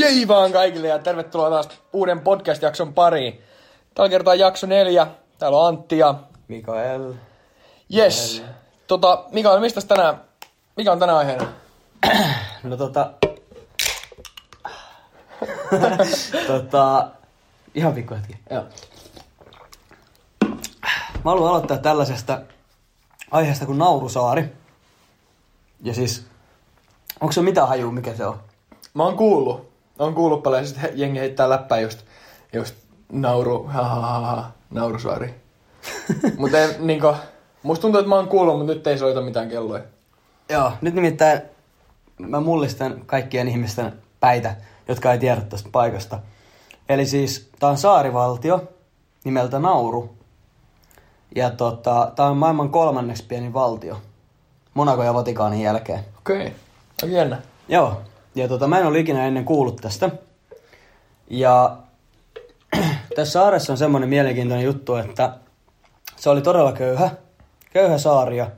Jei vaan kaikille ja tervetuloa taas uuden podcast-jakson pariin. Tällä kertaa jakso neljä. Täällä on Antti ja Mikael. Yes. Tota, Mikael, mistä tänään, mikä on tänään aiheena? No tota... tota... Ihan pikku hetki. Joo. Mä haluan aloittaa tällaisesta aiheesta kuin Naurusaari. Ja siis... Onko se mitään hajua, mikä se on? Mä oon kuullut. Mä oon kuullut paljon ja sit he- jengi heittää läppää just, just nauru, ha, ha, ha, ha, naurusaari. Mutta niinku, musta tuntuu, että mä oon kuullut, mutta nyt ei soita mitään kelloja. Joo, nyt nimittäin mä mullistan kaikkien ihmisten päitä, jotka ei tiedä tästä paikasta. Eli siis tää on saarivaltio nimeltä Nauru. Ja tota, tää on maailman kolmanneksi pieni valtio. Monaco ja Vatikaanin jälkeen. Okei, okay. aika jännä. Joo, ja tota, mä en ole ikinä ennen kuullut tästä. Ja tässä saaressa on semmoinen mielenkiintoinen juttu, että se oli todella köyhä, köyhä saari ja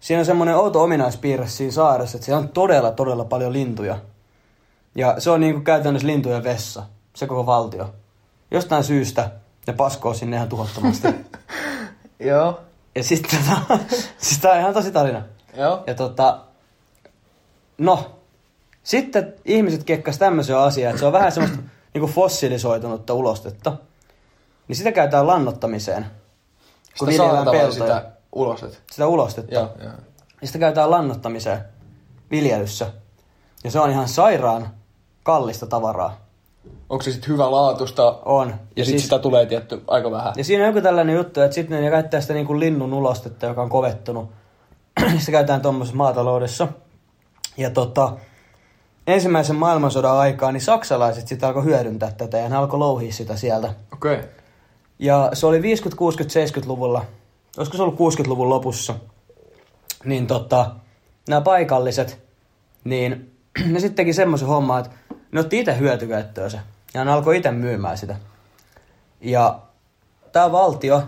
siinä on semmoinen outo ominaispiirre siinä saaressa, että siellä on todella, todella paljon lintuja. Ja se on niinku käytännössä lintujen vessa, se koko valtio. Jostain syystä ne paskoo sinne ihan tuhottomasti. Joo. ja sitten tota, siis tää on ihan tosi tarina. Joo. Ja tota, no, sitten ihmiset kekkas tämmöisen asian, että se on vähän semmoista niinku fossilisoitunutta ulostetta. Niin sitä käytetään lannottamiseen. Kun Sitä viljellään saatavaa peltoja. sitä uloset. Sitä ulostetta. Joo, joo. Ja sitä käytetään lannottamiseen viljelyssä. Ja se on ihan sairaan kallista tavaraa. Onko se sitten hyvä laatusta? On. Ja, ja sitten sitä tulee tietty aika vähän. Ja siinä on joku tällainen juttu, että sitten ne käyttää sitä niin kuin linnun ulostetta, joka on kovettunut. sitä käytetään tuommoisessa maataloudessa. Ja tota, ensimmäisen maailmansodan aikaan niin saksalaiset sitä alkoi hyödyntää tätä ja ne alkoi louhia sitä sieltä. Okei. Okay. Ja se oli 50, 60, 70-luvulla, olisiko se ollut 60-luvun lopussa, niin tota, nämä paikalliset, niin ne sitten teki semmoisen homman, että ne otti itse hyötykäyttöön se. Ja ne alkoi itse myymään sitä. Ja tämä valtio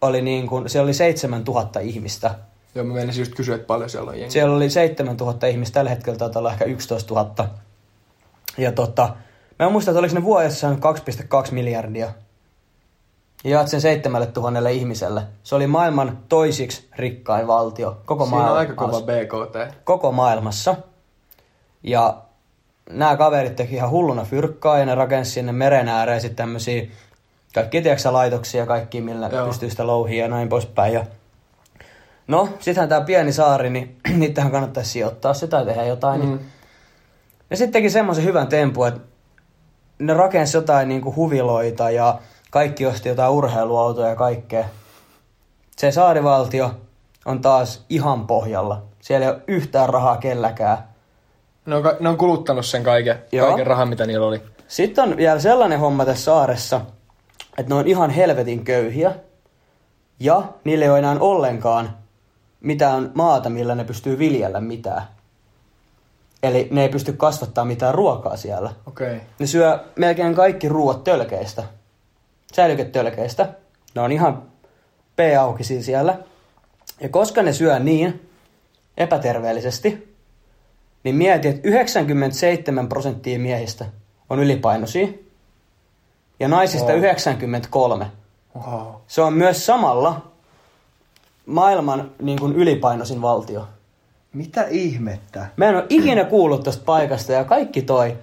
oli niin kuin, siellä oli 7000 ihmistä. Joo, mä menisin just kysyä, että paljon siellä on jengiä. Siellä oli 7000 ihmistä, tällä hetkellä taitaa olla ehkä 11 000. Ja tota, mä en muista, että oliko ne vuodessa saanut 2,2 miljardia. Ja jaat sen 7000 ihmiselle. Se oli maailman toisiksi rikkain valtio koko, Siinä on aika kova BKT. koko maailmassa. Ja nämä kaverit teki ihan hulluna fyrkkaa ja ne rakensi sinne meren ääreen sitten tämmöisiä kaikki tiedätkö, laitoksia kaikki, millä Joo. Pystyy sitä louhia ja näin poispäin. Ja no, sittenhän tämä pieni saari, niin niitähän kannattaisi sijoittaa sitä tai tehdä jotain. Mm. Mm. Niin. Ne sitten teki semmoisen hyvän tempun, että ne rakensi jotain niinku huviloita ja kaikki osti jotain urheiluautoja ja kaikkea. Se saarivaltio on taas ihan pohjalla. Siellä ei ole yhtään rahaa kelläkään. Ne on, ne on kuluttanut sen kaiken, Joo. kaiken rahan, mitä niillä oli. Sitten on vielä sellainen homma tässä saaressa, että ne on ihan helvetin köyhiä. Ja niillä ei ole enää ollenkaan mitään maata, millä ne pystyy viljellä mitään. Eli ne ei pysty kasvattaa mitään ruokaa siellä. Okei. Okay. Ne syö melkein kaikki ruuat tölkeistä. Säilyketölkeistä. Ne on ihan p-aukisia siellä. Ja koska ne syö niin epäterveellisesti, niin mieti, että 97 prosenttia miehistä on ylipainoisia. Ja naisista Wow. 93. Wow. Se on myös samalla maailman niin kuin ylipainoisin valtio. Mitä ihmettä? Mä en ole ikinä kuullut tästä paikasta ja kaikki toi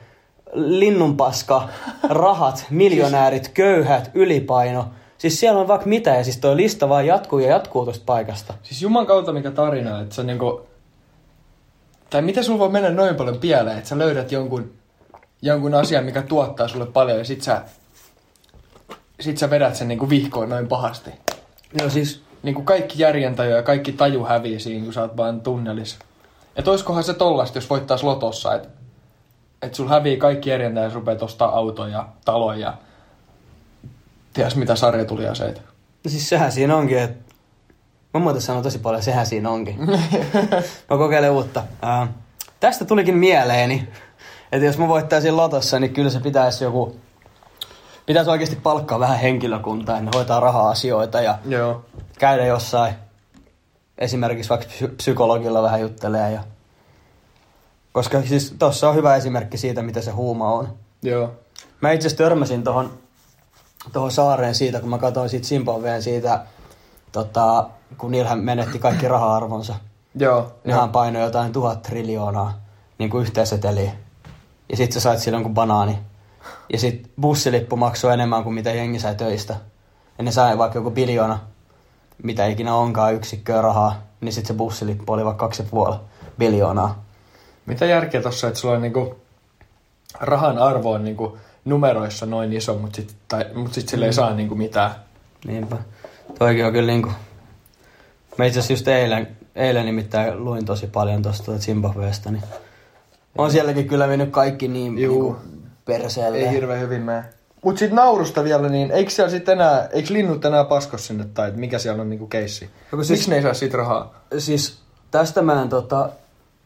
linnunpaska, rahat, miljonäärit, köyhät, ylipaino. Siis siellä on vaikka mitä ja siis toi lista vaan jatkuu ja jatkuu tosta paikasta. Siis juman kautta mikä tarina, että se on niinku... Tai miten sulla voi mennä noin paljon pieleen, että sä löydät jonkun, jonkun asian, mikä tuottaa sulle paljon ja sit sä... Sit sä vedät sen niinku vihkoon noin pahasti. Joo siis, Niinku kaikki järjentaju ja kaikki taju hävii siinä, kun sä oot vaan tunnelis. Et oiskohan se tollasta, jos voittais lotossa, että et sul hävii kaikki järjentäjä ja sä rupeat ostaa autoja ja taloja ja... Ties mitä sarjatuliaseita. no siis sehän siinä onkin, että mä muuten sanon tosi paljon, sehän siinä onkin. mä kokeilen uutta. Ää, tästä tulikin mieleeni, että jos mä voittaisin lotossa, niin kyllä se pitäisi joku... Pitäisi oikeasti palkkaa vähän henkilökuntaa, että ne hoitaa raha-asioita ja Joo. käydä jossain esimerkiksi vaikka psy- psykologilla vähän juttelee. Ja... Koska siis tuossa on hyvä esimerkki siitä, mitä se huuma on. Joo. Mä itse asiassa törmäsin tuohon tohon saareen siitä, kun mä katsoin siitä Zimbabween siitä, tota, kun niillähän menetti kaikki raha-arvonsa. Joo. Nehän painoi jotain tuhat triljoonaa niin kuin yhteiseteliä. Ja sit sä sait silloin kuin banaani. Ja sit bussilippu maksoi enemmän kuin mitä jengi sai töistä. Ja ne sai vaikka joku biljoona, mitä ikinä onkaan yksikköä rahaa. Niin sit se bussilippu oli vaikka kaksi puoli biljoonaa. Mitä järkeä tossa, että sulla on niinku rahan arvo on niinku numeroissa noin iso, mutta sit, tai, mut sit sille ei saa niinku mitään. Niinpä. Toikin on kyllä niinku... Mä itse asiassa just eilen, eilen nimittäin luin tosi paljon tosta Zimbabweesta, niin on sielläkin kyllä mennyt kaikki niin Juu. niinku perseelle. Ei hirveän hyvin mene. Mut sit naurusta vielä, niin eikö siellä sit enää, eikö linnut enää paskos sinne, tai et mikä siellä on niinku keissi? Joku Siis... siis- Miksi ne ei saa siitä rahaa? siis tästä mä en, tota,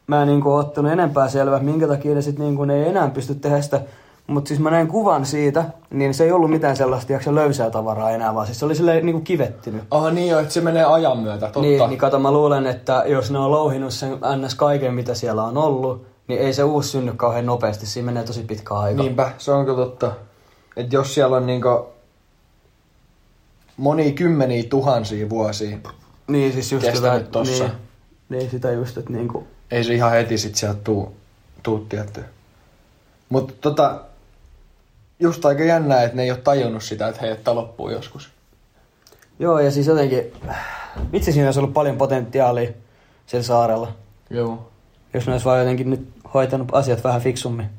mä en niinku ottanut enempää selvää, minkä takia ne sit niinku, ne ei enää pysty tehdä sitä. Mutta siis mä näin kuvan siitä, niin se ei ollut mitään sellaista jaksa löysää tavaraa enää, vaan siis se oli silleen niinku kivettynyt. Ah niin joo, että se menee ajan myötä, totta. Niin, niin kato, mä luulen, että jos ne on louhinut sen ns. kaiken, mitä siellä on ollut, niin ei se uusi synny kauhean nopeasti. Siinä menee tosi pitkä aika. Niinpä, se on kyllä totta. Että jos siellä on niinku moni kymmeniä tuhansia vuosia, niin siis just kestänyt sitä, tossa. Niin, niin, sitä just, että niinku... ei se ihan heti sit sieltä tuu, tuu tietty. Mutta tota, just aika jännää, että ne ei ole tajunnut sitä, että hei, että loppuu joskus. Joo, ja siis jotenkin... Vitsi, siinä olisi ollut paljon potentiaalia sillä saarella. Joo. Jos ne olisi vaan jotenkin nyt hoitanut asiat vähän fiksummin.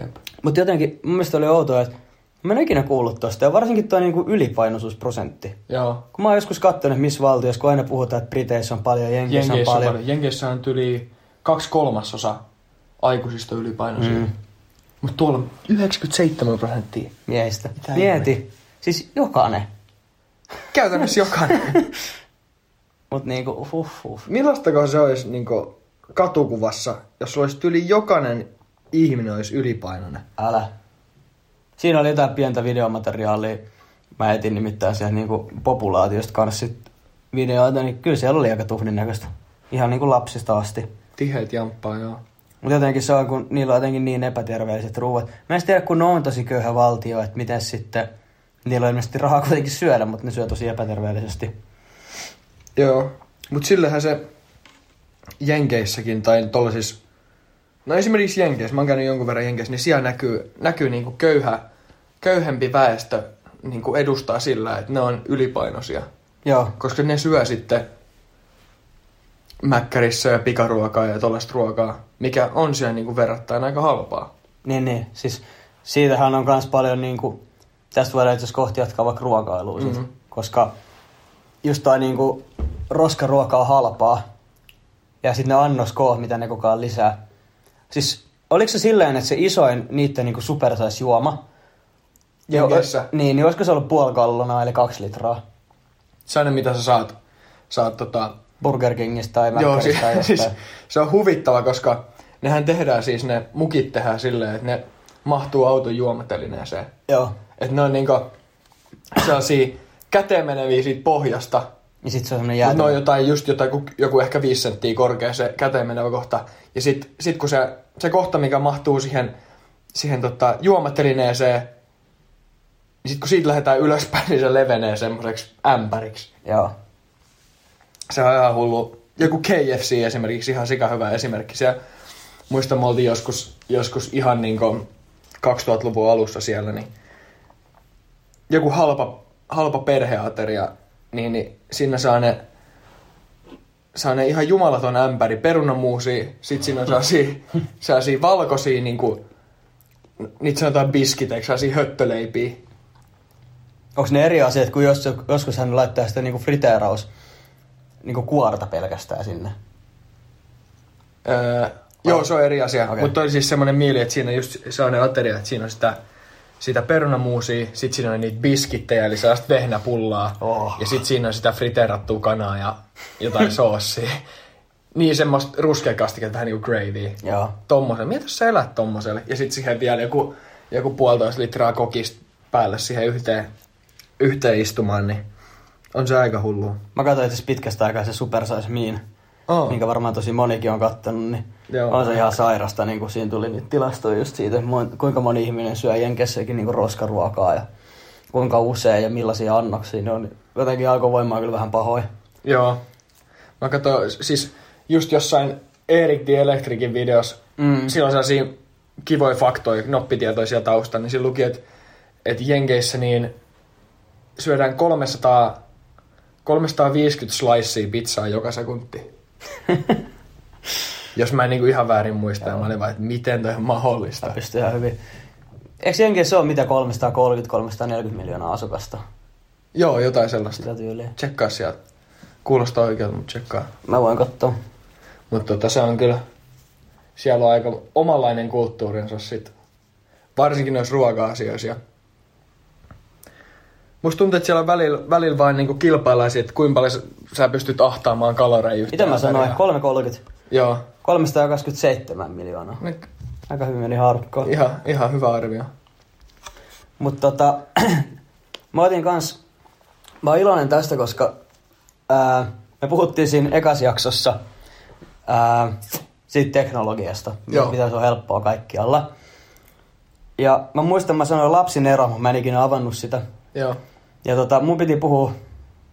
Jep. Mutta jotenkin mun mielestä oli outoa, että mä en ikinä kuullut tosta. Ja varsinkin tuo niinku ylipainoisuusprosentti. Joo. Kun mä oon joskus katsonut, missä valtiossa, kun aina puhutaan, että Briteissä on paljon, Jenkeissä Jenkeissä on paljon. paljon. Jenkeissä on yli kaksi kolmasosa aikuisista ylipainoisia. Mm. Mutta tuolla on 97 prosenttia. Miehistä. Mitä Mieti. Siis jokainen. Käytännössä jokainen. Mut niinku, huh, huh. Millaistako se olisi niin katukuvassa, jos olisi yli jokainen ihminen olisi ylipainoinen? Älä. Siinä oli jotain pientä videomateriaalia. Mä etin nimittäin siellä niinku populaatiosta kanssa sit videoita, niin kyllä siellä oli aika tuhnin näköistä. Ihan niinku lapsista asti. Tiheet jamppaa, joo. Mutta jotenkin se on, kun niillä on jotenkin niin epäterveelliset ruuat. Mä en tiedä, kun ne on tosi köyhä valtio, että miten sitten... Niillä on ilmeisesti rahaa kuitenkin syödä, mutta ne syö tosi epäterveellisesti. Joo, mutta sillehän se Jenkeissäkin tai tollasissa... No esimerkiksi Jenkeissä, mä oon käynyt jonkun verran Jenkeissä, niin siellä näkyy, näkyy niinku köyhä, köyhempi väestö niinku edustaa sillä, että ne on ylipainoisia. Joo, Koska ne syö sitten mäkkärissä ja pikaruokaa ja tollaista ruokaa, mikä on siellä niinku verrattain aika halpaa. niin niin. Siis siitähän on myös paljon niinku... Tästä voidaan itse kohti jatkaa vaikka ruokailua sit. Mhm. Koska just toi niinku roskaruoka on halpaa. Ja sitten ne annoskoot, mitä ne koko ajan lisää. Siis oliko se silleen, että se isoin niitten niinku supersize-juoma... Jenkeissä? Niin, niin olisiko se ollut puoli gallonaa, eli kaksi litraa? Se on mitä sä saat, saat tota, Burger Kingistä tai Joo, Mäkkäristä tai siis, se on huvittava, koska nehän tehdään siis, ne mukit tehdään silleen, että ne mahtuu auton juomatelineeseen. Joo. Että ne on niinku sellaisia käteen meneviä siitä pohjasta. Ja sit se on semmonen ne on jotain, just jotain, joku, ehkä viisi senttiä korkea se käteen menevä kohta. Ja sit, sit kun se, se kohta, mikä mahtuu siihen, siihen tota, juomatelineeseen, niin sit kun siitä lähdetään ylöspäin, niin se levenee semmoiseksi ämpäriksi. Joo. Se on ihan hullu. Joku KFC esimerkiksi, ihan sika hyvä esimerkki. Siellä, muistan, me oltiin joskus, joskus ihan niin 2000-luvun alussa siellä, niin joku halpa, halpa perheateria, niin, niin siinä saa ne, saa ne ihan jumalaton ämpäri perunamuusia, sit siinä on sellaisia, sellaisia valkoisia, niin kuin, niitä sanotaan biskiteiksi, sellaisia höttöleipiä. Onko ne eri asiat, kun jos, joskus hän laittaa sitä niinku friteeraus niinku kuorta pelkästään sinne? Öö, joo, se on eri asia. Okay. Mutta oli siis semmoinen mieli, että siinä just se on ne ateria, että siinä on sitä, sitä perunamuusia, sit siinä on niitä biskittejä, eli sellaista vehnäpullaa. Oh. Ja sit siinä on sitä friteerattua kanaa ja jotain soossia. Niin semmoista ruskeakastiketta, vähän niinku gravy. Joo. Tommosen. Mieti, jos sä elät tommoselle. Ja sit siihen vielä joku, joku puolitoista litraa kokista päälle siihen yhteen, yhteen istumaan, niin On se aika hullua. Mä katsoin itse pitkästä aikaa se Super Size Mean, Oh. minkä varmaan tosi monikin on kattonut, niin Joo. on se ihan sairasta, niin kuin siinä tuli niitä tilastoja just siitä, kuinka moni ihminen syö Jenkessäkin niin roskaruokaa ja kuinka usein ja millaisia annoksia ne on. Jotenkin alkoi voimaa kyllä vähän pahoin. Joo. Mä katsoin, siis just jossain Erik the Electricin videossa, Mm. mm. silloin sellaisia kivoja faktoja, noppitietoisia tausta, niin siinä luki, että, että Jenkeissä niin syödään 300, 350 slicea pizzaa joka sekunti. Jos mä en niinku ihan väärin muista, mä olin vaan, että miten toi on mahdollista. Tämä pystyy ihan hyvin. Eikö Jenkeissä ole mitä 330-340 miljoonaa asukasta? Joo, jotain sellaista. Sitä tyyliä. Tsekkaa sieltä. Kuulostaa oikealta, mutta tsekkaa. Mä voin katsoa. Mutta tota, se on kyllä, siellä on aika omanlainen kulttuurinsa sit. Varsinkin noissa ruoka-asioissa. Ja Musta tuntuu, että siellä välillä, välillä vain niinku kilpaillaan siitä, että kuinka paljon sä- pystyt ahtaamaan kaloreja yhteen. Mitä mä sanoin? väriä. 330. Joo. 327 miljoonaa. Niin, Aika hyvin meni harkkoon. Ihan, ihan hyvä arvio. Mutta tota, mä otin kans, mä oon iloinen tästä, koska ää, me puhuttiin siinä ekas jaksossa ää, siitä teknologiasta, Joo. mitä se on helppoa kaikkialla. Ja mä muistan, mä sanoin lapsin ero, mutta mä en ikinä avannut sitä. Joo. Ja tota, mun piti puhua,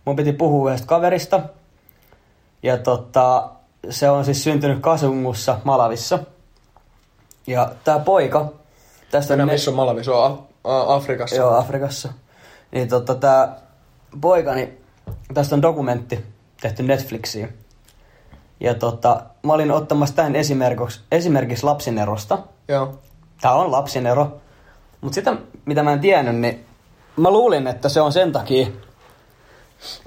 mun piti puhua yhdestä kaverista. Ja tota, se on siis syntynyt Kasungussa, Malavissa. Ja tää poika, tästä Tänään ne- missä on Malawi? Se on Afrikassa. Joo, Afrikassa. Niin tota, tää poika, niin tästä on dokumentti tehty Netflixiin. Ja tota, mä olin ottamassa tämän esimerkiksi, esimerkiksi lapsinerosta. Joo. Tää on lapsinero. Mutta sitä, mitä mä en tiennyt, niin mä luulin, että se on sen takia,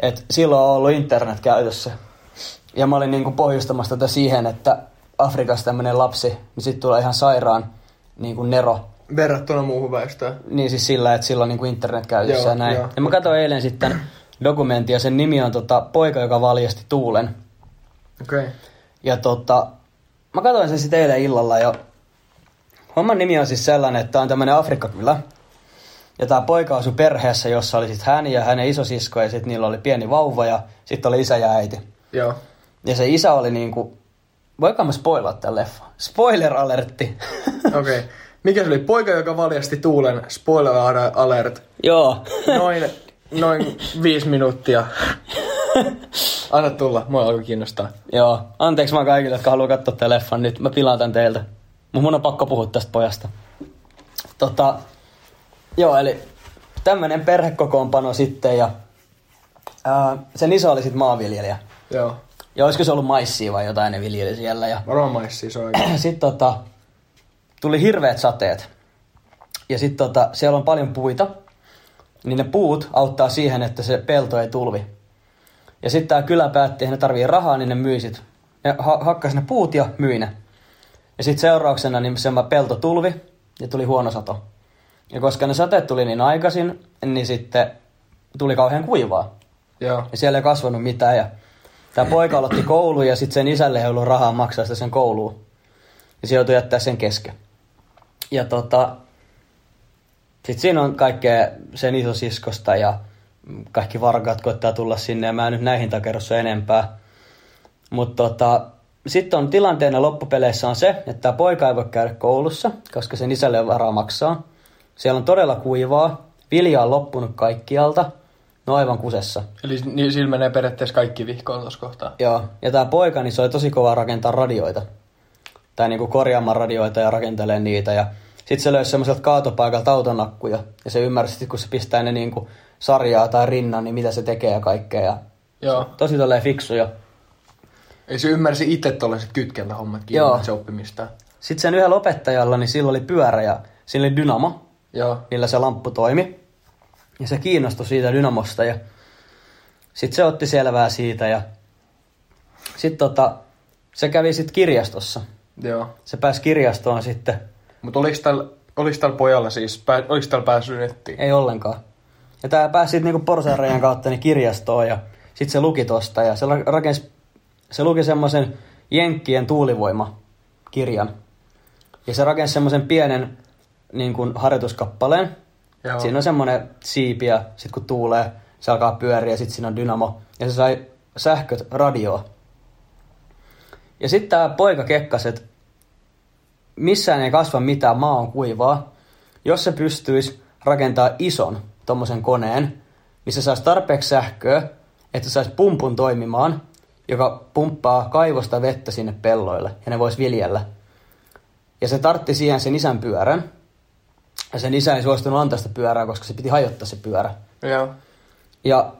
että silloin on ollut internet käytössä. Ja mä olin niinku pohjustamassa tätä siihen, että Afrikassa tämmönen lapsi, niin sit tulee ihan sairaan niinku nero Verrattuna muuhun väestöön. niin siis sillä, että sillä on niinku internet käytössä Joo, ja näin. joo. Ja mä katsoin eilen sitten dokumentin ja sen nimi on tota, Poika, joka valjasti tuulen. Okei. Okay. Ja tota, mä katsoin sen sitten eilen illalla ja homman nimi on siis sellainen, että on tämmönen Afrikkakylä. Ja tää poika asui perheessä, jossa oli sitten hän ja hänen isosisko ja sitten niillä oli pieni vauva ja sitten oli isä ja äiti. Joo. Ja se isä oli niinku, voinko mä spoilaa tämän leffan? Spoiler alertti. Okei. Okay. Mikä se oli? Poika, joka valjasti tuulen. Spoiler alert. Joo. Noin, noin viisi minuuttia. Anna tulla, mua alkoi kiinnostaa. Joo, anteeksi vaan kaikille, jotka haluaa katsoa tämän leffan nyt. Mä pilaan tän teiltä. Mun mun on pakko puhua tästä pojasta. Tota, joo, eli tämmönen perhekokoonpano sitten ja ää, sen isä oli sitten maanviljelijä. Joo. Ja olisiko se ollut maissia vai jotain ne viljeli siellä. Ja Varmaan maissi, se on aika. sitten tota, tuli hirveät sateet. Ja sitten tota, siellä on paljon puita. Niin ne puut auttaa siihen, että se pelto ei tulvi. Ja sitten tämä kylä päätti, että ne tarvii rahaa, niin ne myi sit. Ne ha- hakkas ne puut ja myi ne. Ja sitten seurauksena niin se pelto tulvi ja tuli huono sato. Ja koska ne sateet tuli niin aikaisin, niin sitten tuli kauhean kuivaa. Joo. Ja siellä ei kasvanut mitään. Ja tämä poika aloitti koulun ja sitten sen isälle ei ollut rahaa maksaa sitä sen kouluun. Ja se joutui jättää sen kesken. Ja tota, sitten siinä on kaikkea sen isosiskosta ja kaikki varkaat koittaa tulla sinne ja mä en nyt näihin takerro se enempää. Mutta tota, sitten on tilanteena loppupeleissä on se, että tämä poika ei voi käydä koulussa, koska sen isälle on varaa maksaa. Siellä on todella kuivaa, vilja on loppunut kaikkialta, no aivan kusessa. Eli niin, sillä menee periaatteessa kaikki vihkoon tuossa kohtaa. Joo, ja tämä poika, niin se oli tosi kova rakentaa radioita. Tai niinku korjaamaan radioita ja rakentelee niitä. Ja sitten se löysi semmoiselta kaatopaikalta autonakkuja. Ja se ymmärsi, että kun se pistää ne niinku sarjaa tai rinnan, niin mitä se tekee ja kaikkea. Ja Joo. tosi tolleen fiksu. Ja Ei se ymmärsi itse tuollaiset kytkentähommatkin Joo. se oppimista. sitten sen yhdellä opettajalla, niin sillä oli pyörä ja sillä oli dynamo, Joo. millä se lamppu toimi. Ja se kiinnostui siitä dynamosta ja sitten se otti selvää siitä ja sitten tota, se kävi sitten kirjastossa. Joo. Se pääsi kirjastoon sitten Mutta oliko tällä, oliko tällä pojalla siis, pää, oliko tällä päässyt nettiin? Ei ollenkaan. Ja tää pääsi sitten niinku porsaanreiän kautta niin kirjastoon ja sitten se luki tosta ja se ra- rakensi, se luki semmoisen Jenkkien tuulivoima-kirjan. Ja se rakensi semmoisen pienen niin kuin harjoituskappaleen. Joo. Siinä on semmoinen siipi ja sit kun tuulee, se alkaa pyöriä ja sitten siinä on dynamo. Ja se sai sähköt radioon. Ja sitten tämä poika kekkas, että missään ei kasva mitään, maa on kuivaa. Jos se pystyisi rakentaa ison tommosen koneen, missä saisi tarpeeksi sähköä, että saisi pumpun toimimaan, joka pumppaa kaivosta vettä sinne pelloille ja ne vois viljellä. Ja se tartti siihen sen isän pyörän. Ja sen isä ei suostunut antaa sitä pyörää, koska se piti hajottaa se pyörä. Joo. Ja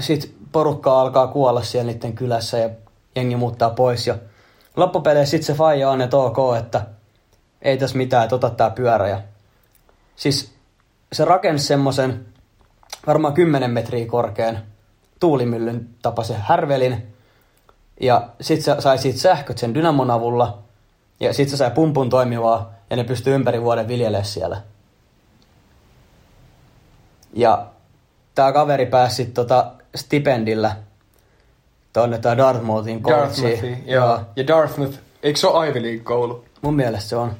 sit porukka alkaa kuolla siellä niiden kylässä ja jengi muuttaa pois. Ja loppupeleissä sit se faija on, että ok, että ei tässä mitään, että ota tää pyörä. Ja siis se rakensi semmosen varmaan 10 metriä korkean tuulimyllyn tapaisen härvelin. Ja sit se sai siitä sähköt sen dynamon avulla. Ja sit se sai pumpun toimivaa ja ne pystyy ympäri vuoden viljelemään siellä. Ja tää kaveri pääsi tota stipendillä tonne tää Dartmouthin collegeen. Dartmouthi, joo. Ja Dartmouth, eikö se ole Ivy League-koulu? Mun mielestä se on.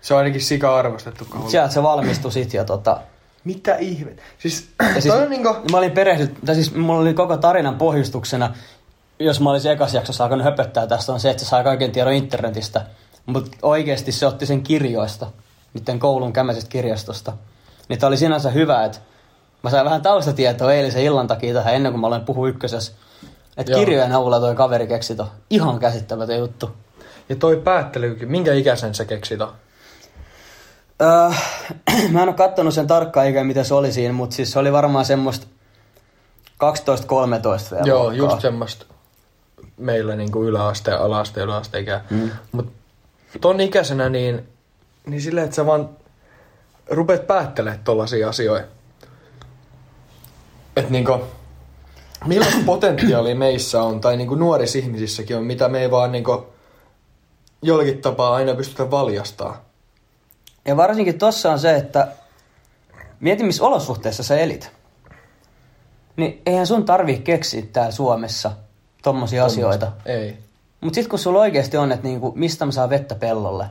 Se on ainakin sika arvostettu koulu. Sieltä se valmistui sit ja tota... Mitä ihme? Siis, Ja siis, on niinku... Mä olin perehdyt, tai siis mulla oli koko tarinan pohjustuksena, jos mä olisin ekas jaksossa alkanut höpöttää tästä, on se, että se sai kaiken tiedon internetistä. Mutta oikeasti se otti sen kirjoista, niiden koulun kämäisestä kirjastosta. Niin tää oli sinänsä hyvä, että mä sain vähän taustatietoa eilisen illan takia tähän ennen kuin mä olen puhu ykkösessä. Että kirjojen avulla toi kaveri keksi ton. Ihan käsittämätön juttu. Ja toi päättelykin, minkä ikäisen se keksi ton? Öö, mä en oo kattonut sen tarkkaan ikään mitä se oli siinä, mutta siis se oli varmaan semmoista 12-13 vielä. Joo, luokkaa. just semmoista meillä niinku yläaste, alaste, yläaste ikä. Mm. Mut ton ikäisenä niin, niin silleen, että sä vaan rupeat päättelemään tollasia asioita. Että niinku, millaista potentiaalia meissä on, tai niinku nuorissa ihmisissäkin on, mitä me ei vaan niinku jollakin tapaa aina pystytä valjastaa. Ja varsinkin tossa on se, että mieti missä olosuhteissa sä elit. Niin eihän sun tarvii keksiä täällä Suomessa tommosia asioita. Ei. Mut sit kun sulla oikeasti on, että niinku, mistä mä saan vettä pellolle.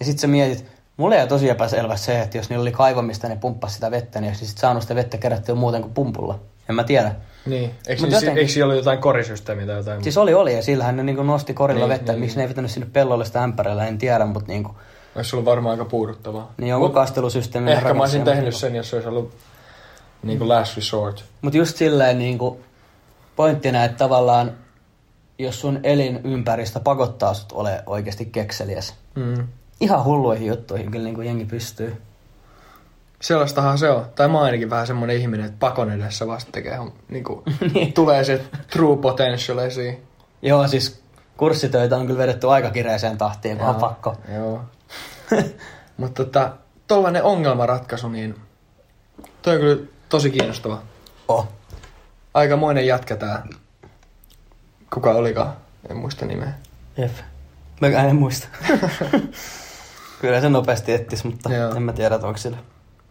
Ja sit sä mietit, mulle jäi tosi epäselvästi se, että jos niillä oli kaivamista ne pumppasi sitä vettä, niin olisi sit saanut sitä vettä kerättyä muuten kuin pumpulla. En mä tiedä. Niin. Eikö, Mut jotenkin- eikö siellä ollut jotain korisysteemiä tai jotain? Siis oli oli ja sillähän ne niinku nosti korilla Niin, vettä. niin, Miksi niin. ne ei vetänyt sinne pellolle sitä ämpärillä, en tiedä, mutta niinku, Olisi ollut varmaan aika puuduttavaa. niin jonkun kastelusysteemin Ehkä mä olisin tehnyt sen, jos se olisi ollut niinku last resort. Mutta just silleen niinku pointtina, että tavallaan jos sun elinympäristö pakottaa sut ole oikeasti kekseliäs. Mm. Ihan hulluihin juttuihin kyllä niinku jengi pystyy. Sellaistahan se on. Tai mä ainakin vähän semmonen ihminen, että pakon edessä vasta tekee, niinku, Niin. tulee se true potential esiin. Joo, siis kurssitöitä on kyllä vedetty aika kireeseen tahtiin, kun on pakko. Joo. Mutta tota, tollanen ongelmanratkaisu, niin toi on kyllä tosi kiinnostava. Oh. Aikamoinen jätkä tää. Kuka olikaan? En muista nimeä. Jep. Mä en muista. kyllä se nopeasti ettis, mutta Joo. en mä tiedä, onko sillä.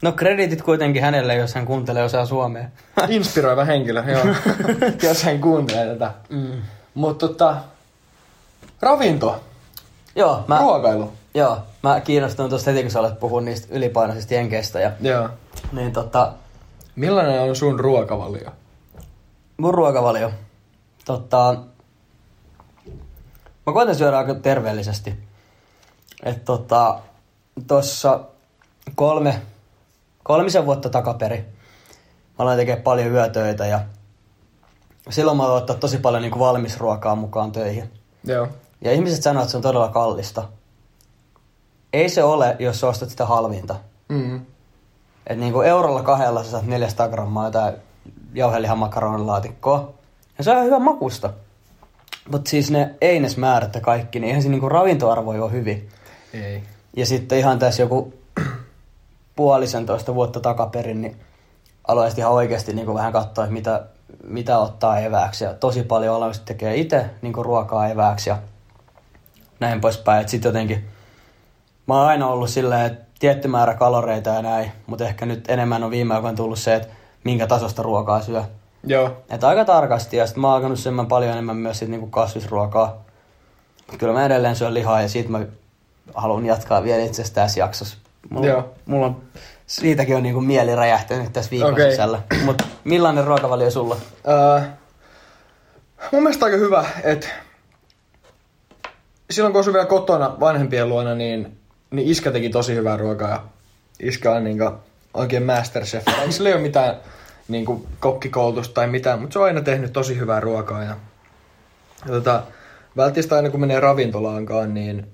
No kreditit kuitenkin hänelle, jos hän kuuntelee osaa suomea. Inspiroiva henkilö, joo. jos hän kuuntelee tätä. Mm. Mutta tota, ravinto, Joo, mä, ruokailu. joo, mä kiinnostun tuosta heti, kun sä olet puhunut niistä ylipainoisista jenkeistä. Ja, Joo. niin tota, Millainen on sun ruokavalio? mun ruokavalio. Tota, mä koitan syödä aika terveellisesti. Et tota, tossa kolme, kolmisen vuotta takaperi mä aloin tekemään paljon yötöitä ja silloin mä aloin ottaa tosi paljon niin valmisruokaa mukaan töihin. Joo. Ja ihmiset sanoo, että se on todella kallista. Ei se ole, jos sä ostat sitä halvinta. Mm. että niinku eurolla kahdella sä saat 400 grammaa jotain jauhelihamakaronilaatikkoa. Ja se on hyvä makusta. Mutta siis ne einesmäärät ja kaikki, niin eihän se niinku ravintoarvo ole hyvin. Ei. Ja sitten ihan tässä joku puolisentoista vuotta takaperin, niin aloin ihan oikeasti niinku vähän katsoa, että mitä, mitä ottaa evääksi. Ja tosi paljon aloin tekee itse niinku ruokaa evääksi ja näin poispäin. Että sitten jotenkin, mä oon aina ollut silleen, että tietty määrä kaloreita ja näin, mutta ehkä nyt enemmän on viime aikoina tullut se, että minkä tasosta ruokaa syö. Joo. Että aika tarkasti, ja sitten mä oon alkanut syömään paljon enemmän myös sit niinku kasvisruokaa. Mut kyllä mä edelleen syön lihaa, ja siitä mä haluan jatkaa vielä itse asiassa tässä jaksossa. Mulla, Joo. mulla on Siitäkin on niinku mieli räjähtänyt tässä viikon Okei. sisällä. Mutta millainen ruokavalio sulla? Öö, mun mielestä aika hyvä, että silloin kun asui vielä kotona vanhempien luona, niin, niin iskä teki tosi hyvää ruokaa. Ja iskä on niin oikein masterchef. Eikä sillä ei ole mitään niin kuin, kokkikoulutusta tai mitään, mutta se on aina tehnyt tosi hyvää ruokaa. Ja, ja tota, välttämättä aina kun menee ravintolaankaan, niin,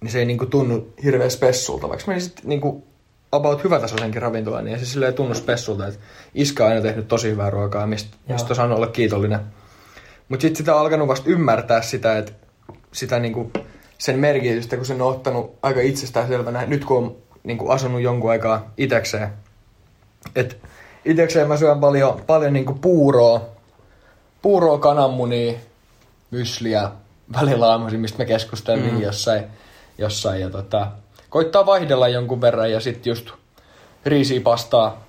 niin se ei niin kuin, tunnu hirveän spessulta. Vaikka menisit niin kuin, about hyvätasoisenkin ravintolaan, niin ei se silleen tunnu spessulta. Että iskä on aina tehnyt tosi hyvää ruokaa, mistä, Joo. mistä on saanut olla kiitollinen. Mutta sitten sitä on alkanut vasta ymmärtää sitä, että sitä niinku, sen merkitystä, kun sen on ottanut aika itsestäänselvänä, nyt kun on niinku, asunut jonkun aikaa itekseen. Et itekseen mä syön paljon, paljon niinku puuroa, puuroa, kananmunia, mysliä, välillä aamuisin, mistä me keskusteltiin mm. jossain, jossain. Ja tota, koittaa vaihdella jonkun verran ja sitten just riisiä pastaa,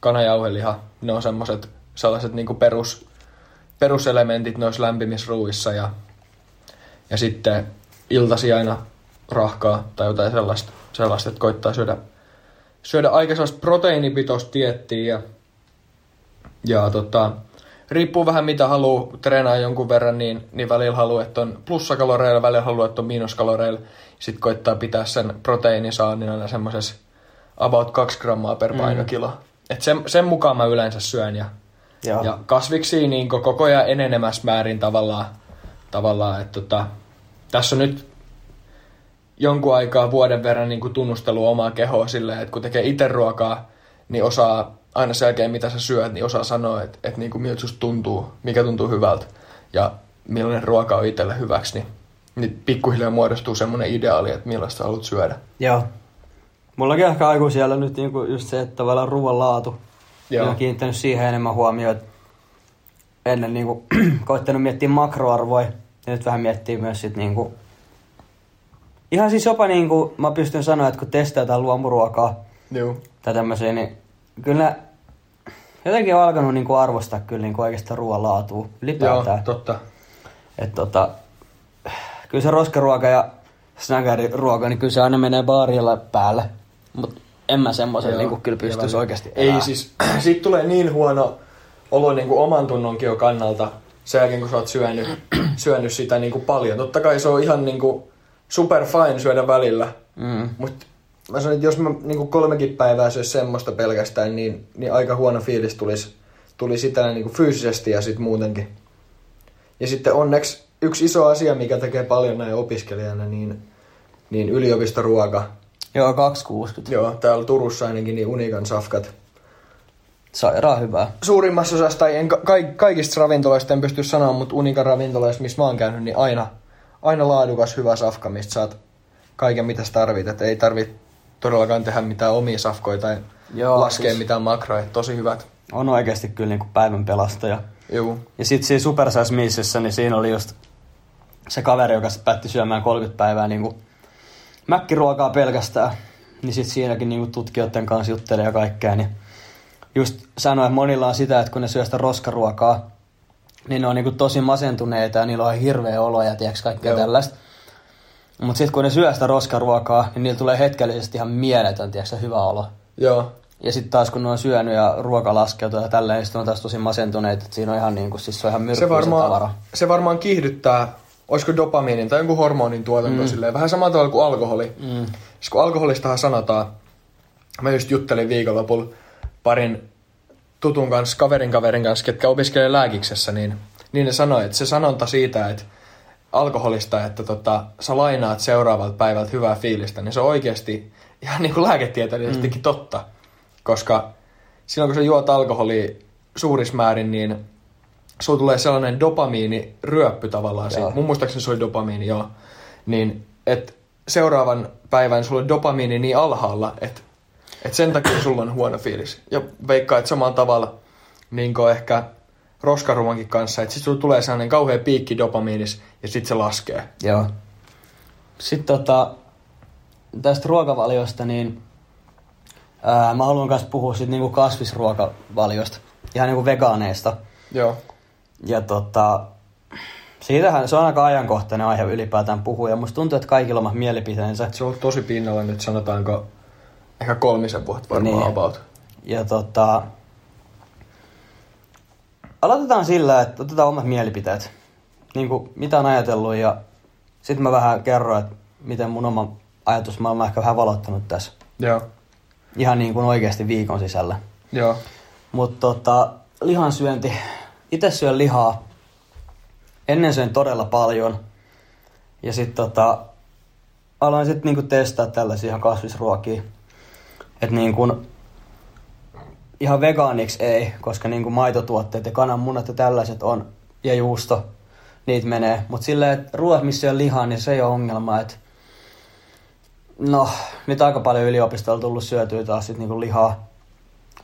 kanajauheliha, ne on semmoset sellaiset niinku perus, peruselementit noissa lämpimissä ruuissa ja, ja sitten iltasi aina rahkaa tai jotain sellaista, sellaista että koittaa syödä, syödä aika sellaista proteiinipitoista diettiä ja, ja tota, riippuu vähän mitä haluaa treenaa jonkun verran, niin, niin välillä haluaa, että on plussakaloreilla, välillä haluaa, että on miinuskaloreilla. Sitten koittaa pitää sen proteiinisaannin aina semmoisessa about 2 grammaa per painokilo. Mm. Et sen, sen mukaan mä yleensä syön ja, Joo. ja kasviksi niin koko ajan enenemässä määrin tavallaan, tavallaan että tota, tässä on nyt jonkun aikaa vuoden verran niin kuin tunnustelu omaa kehoa silleen, että kun tekee itse ruokaa, niin osaa aina sen jälkeen, mitä sä syöt, niin osaa sanoa, että, että niin kuin miltä susta tuntuu, mikä tuntuu hyvältä ja millainen ruoka on itselle hyväksi, niin, niin pikkuhiljaa muodostuu semmoinen ideaali, että millaista haluat syödä. Joo. Mullakin ehkä aiku siellä nyt niinku just se, että tavallaan ruoan laatu. Joo. Olen kiinnittänyt siihen enemmän huomioon. Ennen niinku koittanut miettiä makroarvoja. Ja nyt vähän miettii myös sit niinku... Ihan siis jopa niinku, mä pystyn sanoa, että kun testaa jotain luomuruokaa Joo. tai tämmöisiä, niin kyllä jotenkin on alkanut niinku arvostaa kyllä niinku oikeastaan ruoan laatua Joo, ylipäätään. totta. Et tota, kyllä se roskaruoka ja snackeriruoka, niin kyllä se aina menee baarilla päälle. Mutta en mä semmoisen Joo. niinku kyllä pystyisi oikeasti Ei elää. siis, siitä tulee niin huono olo niin kuin oman tunnonkin jo kannalta sen jälkeen, kun sä oot syönyt, syönyt sitä niin kuin paljon. Totta kai se on ihan niin kuin super fine syödä välillä, Mm. mutta mä sanon, että jos mä niin kolmekin päivää syö semmoista pelkästään, niin, niin aika huono fiilis tulisi, tuli sitä niin kuin fyysisesti ja sitten muutenkin. Ja sitten onneksi yksi iso asia, mikä tekee paljon näin opiskelijana, niin, niin yliopistoruoka. Joo, 260. Joo, täällä Turussa ainakin niin Unikan safkat Sairaan hyvää. suurimmassa osassa, tai en, ka- kaikista ravintoloista en pysty sanoa, mutta Unikan ravintoloista, missä mä oon käynyt, niin aina, aina laadukas hyvä safka, mistä saat kaiken mitä sä tarvit. Et ei tarvit todellakaan tehdä mitään omia safkoja tai Joo, laskea siis- mitään makroja. Tosi hyvät. On oikeasti kyllä niinku päivän pelastaja. Juu. Ja sit siinä Super Size Mealsissä, niin siinä oli just se kaveri, joka päätti syömään 30 päivää niinku mäkkiruokaa pelkästään. Niin sit siinäkin niinku tutkijoiden kanssa juttelee ja kaikkea. Niin just sanoi, että monilla on sitä, että kun ne syö sitä roskaruokaa, niin ne on niinku tosi masentuneita ja niillä on hirveä olo ja tiedätkö kaikkea Joo. tällaista. Mutta sitten kun ne syö sitä roskaruokaa, niin niillä tulee hetkellisesti ihan mieletön, tiedätkö, se hyvä olo. Joo. Ja sitten taas kun ne on syönyt ja ruoka laskeutuu ja tälleen, niin sit ne on taas tosi masentuneita. että siinä on ihan niinku, siis se on ihan myrkkyä se, varmaan, tavara. se varmaan kiihdyttää, olisiko dopamiinin tai jonkun hormonin tuotanto mm. silleen, vähän samalla tavalla kuin alkoholi. Mm. Siis kun alkoholistahan sanotaan, mä just juttelin viikonlopulla parin tutun kanssa, kaverin kaverin kanssa, ketkä opiskelee lääkiksessä, niin, niin ne sanoi, että se sanonta siitä, että alkoholista, että tota, sä lainaat seuraavalta päivältä hyvää fiilistä, niin se on oikeasti ihan niin kuin lääketieteellisestikin mm. totta. Koska silloin kun sä juot alkoholia suurissa määrin, niin sulla tulee sellainen dopamiiniryöppy tavallaan siitä. Mun muistaakseni se oli dopamiini, joo. Niin, että seuraavan päivän sulla on dopamiini niin alhaalla, että et sen takia sulla on huono fiilis. Ja veikkaa, että samalla tavalla niin ehkä roskarumankin kanssa, että sit sulla tulee sellainen kauhea piikki dopamiinis ja sit se laskee. Joo. Sitten tota, tästä ruokavaliosta, niin ää, mä haluan myös puhua sit niinku kasvisruokavaliosta. Ihan niinku vegaaneista. Joo. Ja tota, siitähän se on aika ajankohtainen aihe ylipäätään puhua. Ja musta tuntuu, että kaikilla on mielipiteensä. Se on tosi pinnalla nyt, sanotaanko Ehkä kolmisen vuotta varmaan Niin. about. Ja tota... Aloitetaan sillä, että otetaan omat mielipiteet. Niin kuin, mitä on ajatellut ja sitten mä vähän kerron, että miten mun oma ajatusmaailma on ehkä vähän valottanut tässä. Joo. Ihan niin kuin oikeasti viikon sisällä. Joo. Mutta tota, lihansyönti. Itse syön lihaa. Ennen söin todella paljon. Ja sitten tota, aloin sitten niinku testaa tällaisia ihan kasvisruokia. Että niinku, ihan vegaaniksi ei, koska niinku maitotuotteet ja kananmunat ja tällaiset on, ja juusto, niitä menee. Mutta silleen, että ruoat, missä on lihaa, niin se ei ole ongelma. Et, no, nyt aika paljon yliopistolla tullut syötyä taas sit niinku lihaa.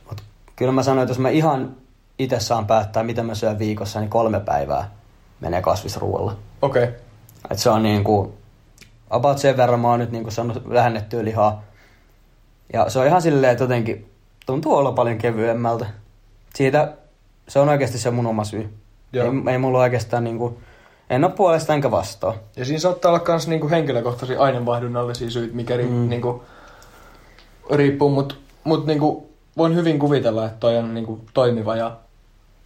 Mut kyllä mä sanoin, että jos mä ihan itse saan päättää, mitä mä syön viikossa, niin kolme päivää menee kasvisruoalla. Okei. Okay. Et se on niinku, about sen verran mä oon nyt niinku saanut lähennettyä lihaa. Ja se on ihan silleen, että jotenkin tuntuu olla paljon kevyemmältä. Siitä se on oikeasti se mun oma syy. Joo. Ei, ei mulla oikeastaan niinku, en ole puolesta enkä vastaan. Ja siinä saattaa olla myös niinku henkilökohtaisia aineenvaihdunnallisia syitä, mikä ri, Mm. niinku, riippuu, mutta mut niinku, voin hyvin kuvitella, että toi on niinku, toimiva ja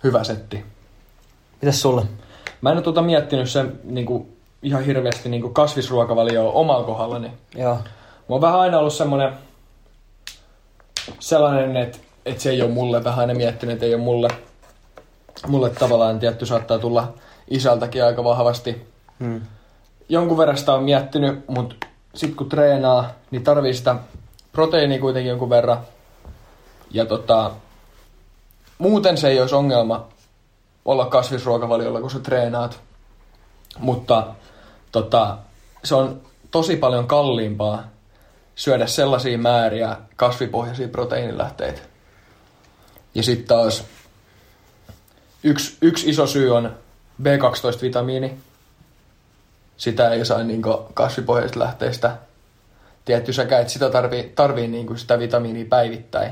hyvä setti. Mitäs sulle? Mä en ole tuota miettinyt sen niinku, ihan hirveästi niinku, kasvisruokavalioa omalla kohdallani. Joo. Mulla on vähän aina ollut semmoinen sellainen, että, että se ei ole mulle, vähän aina miettinyt, että ei ole mulle. Mulle tavallaan tietty saattaa tulla isältäkin aika vahvasti. Hmm. Jonkun verran sitä on miettinyt, mutta sitten kun treenaa, niin tarvii sitä proteiinia kuitenkin jonkun verran. Ja tota, muuten se ei olisi ongelma olla kasvisruokavaliolla, kun sä treenaat. Mutta tota, se on tosi paljon kalliimpaa syödä sellaisia määriä kasvipohjaisia proteiinilähteitä. Ja sitten taas yksi, yksi iso syy on B12-vitamiini. Sitä ei saa niinku kasvipohjaisista lähteistä. Tietty säkä, että sitä tarvii, tarvii niinku sitä vitamiinia päivittäin.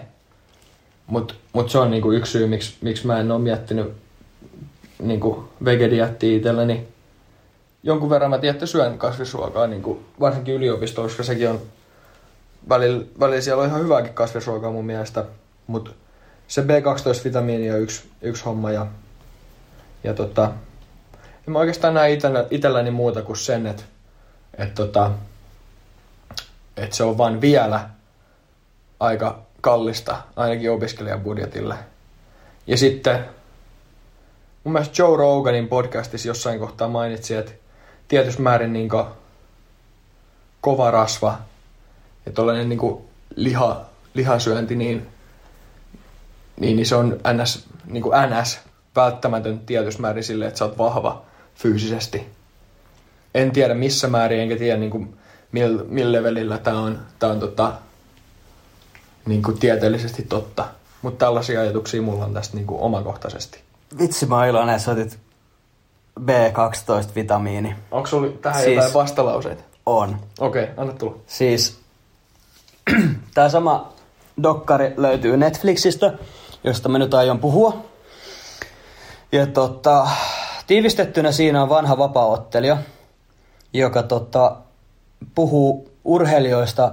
Mutta mut se on niinku yksi syy, miksi, miksi mä en ole miettinyt niinku vegediättiä itselleni. Jonkun verran mä tietty syön kasvisruokaa, niinku, varsinkin yliopistossa, koska sekin on välillä, välillä siellä on ihan hyvääkin kasvisruokaa mun mielestä. Mutta se B12-vitamiini on yksi, yksi homma ja, ja tota, en mä oikeastaan näe itselläni muuta kuin sen, että et tota, et se on vain vielä aika kallista, ainakin opiskelijabudjetille. Ja sitten mun mielestä Joe Roganin podcastissa jossain kohtaa mainitsi, että tietyssä määrin niin kova rasva ja tollainen niin liha, lihansyönti, niin, niin, niin se on ns, niin kuin ns välttämätön tietyssä määrin sille, että sä oot vahva fyysisesti. En tiedä missä määrin, enkä tiedä niin kuin, millä, millä levelillä tämä on, tää on tota, niin kuin tieteellisesti totta. Mutta tällaisia ajatuksia mulla on tästä niin kuin omakohtaisesti. Vitsi mä oon iloinen, että otit B12-vitamiini. Onko sulla tähän Siis- jotain vastalauseita? On. Okei, okay, anna tulla. Siis tämä sama dokkari löytyy Netflixistä, josta mä nyt aion puhua. Ja tota, tiivistettynä siinä on vanha vapaaottelija, joka tota, puhuu urheilijoista,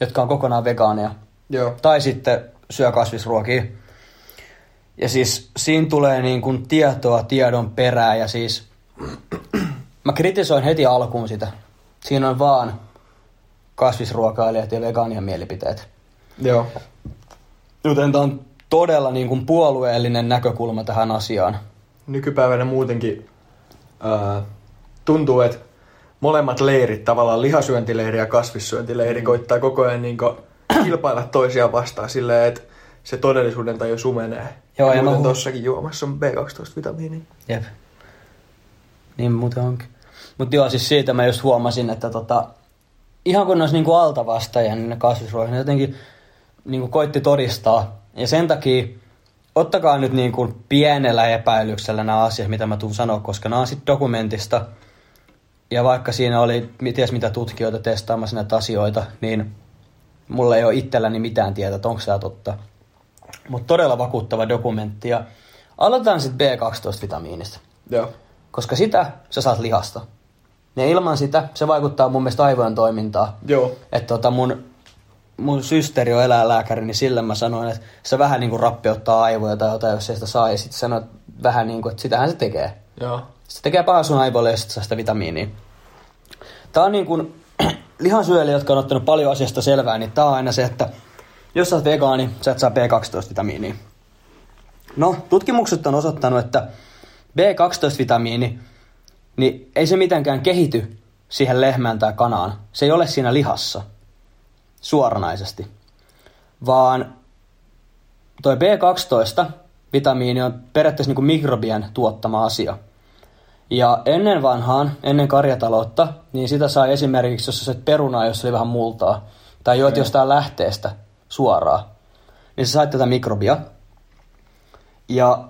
jotka on kokonaan vegaaneja. Joo. Tai sitten syö kasvisruokia. Ja siis siinä tulee niin kuin tietoa tiedon perää ja siis mä kritisoin heti alkuun sitä. Siinä on vaan kasvisruokailijat ja vegaanien mielipiteet. Joo. Joten tämä on todella niin kuin puolueellinen näkökulma tähän asiaan. nykypäivänä muutenkin ää, tuntuu, että molemmat leirit, tavallaan lihasyöntileiri ja kasvissyöntileiri, koittaa koko ajan niin kilpailla toisiaan vastaan silleen, että se todellisuuden taju sumenee. Joo, ja muuten hu- tossakin juomassa on B12-vitamiini. Jep. Niin muuten onkin. Mutta joo, siis siitä mä just huomasin, että tota, ihan kun ne olisi niinku alta vastaajia, niin ne kasvisruokat, ne jotenkin niinku koitti todistaa. Ja sen takia ottakaa nyt niinku pienellä epäilyksellä nämä asiat, mitä mä tuun sanoa, koska nämä on sitten dokumentista. Ja vaikka siinä oli ties mitä tutkijoita testaamassa näitä asioita, niin mulla ei ole itselläni mitään tietoa, että onko tämä totta. Mutta todella vakuuttava dokumentti. Ja aloitetaan sitten B12-vitamiinista. Joo. Koska sitä sä saat lihasta. Ja ilman sitä se vaikuttaa mun mielestä aivojen toimintaan. Joo. Että tota mun mun systeri on eläinlääkäri, niin sillä mä sanoin, että se vähän niin kuin rappeuttaa aivoja tai jotain, jos ei sitä saa. Ja sitten sanoin vähän niin kuin, että sitähän se tekee. Joo. Se tekee pahaa sun aivoille sit saa sitä vitamiinia. Tää on niin kuin lihansyöjille, jotka on ottanut paljon asiasta selvää, niin tää on aina se, että jos sä oot vegaani, sä et saa B12-vitamiinia. No, tutkimukset on osoittanut, että B12-vitamiini, niin ei se mitenkään kehity siihen lehmään tai kanaan. Se ei ole siinä lihassa suoranaisesti, vaan toi B12-vitamiini on periaatteessa niin kuin mikrobien tuottama asia. Ja ennen vanhaan, ennen karjataloutta, niin sitä sai esimerkiksi, jos syöt perunaa, jos oli vähän multaa, tai joit jostain lähteestä suoraan, niin sä sait tätä mikrobia. Ja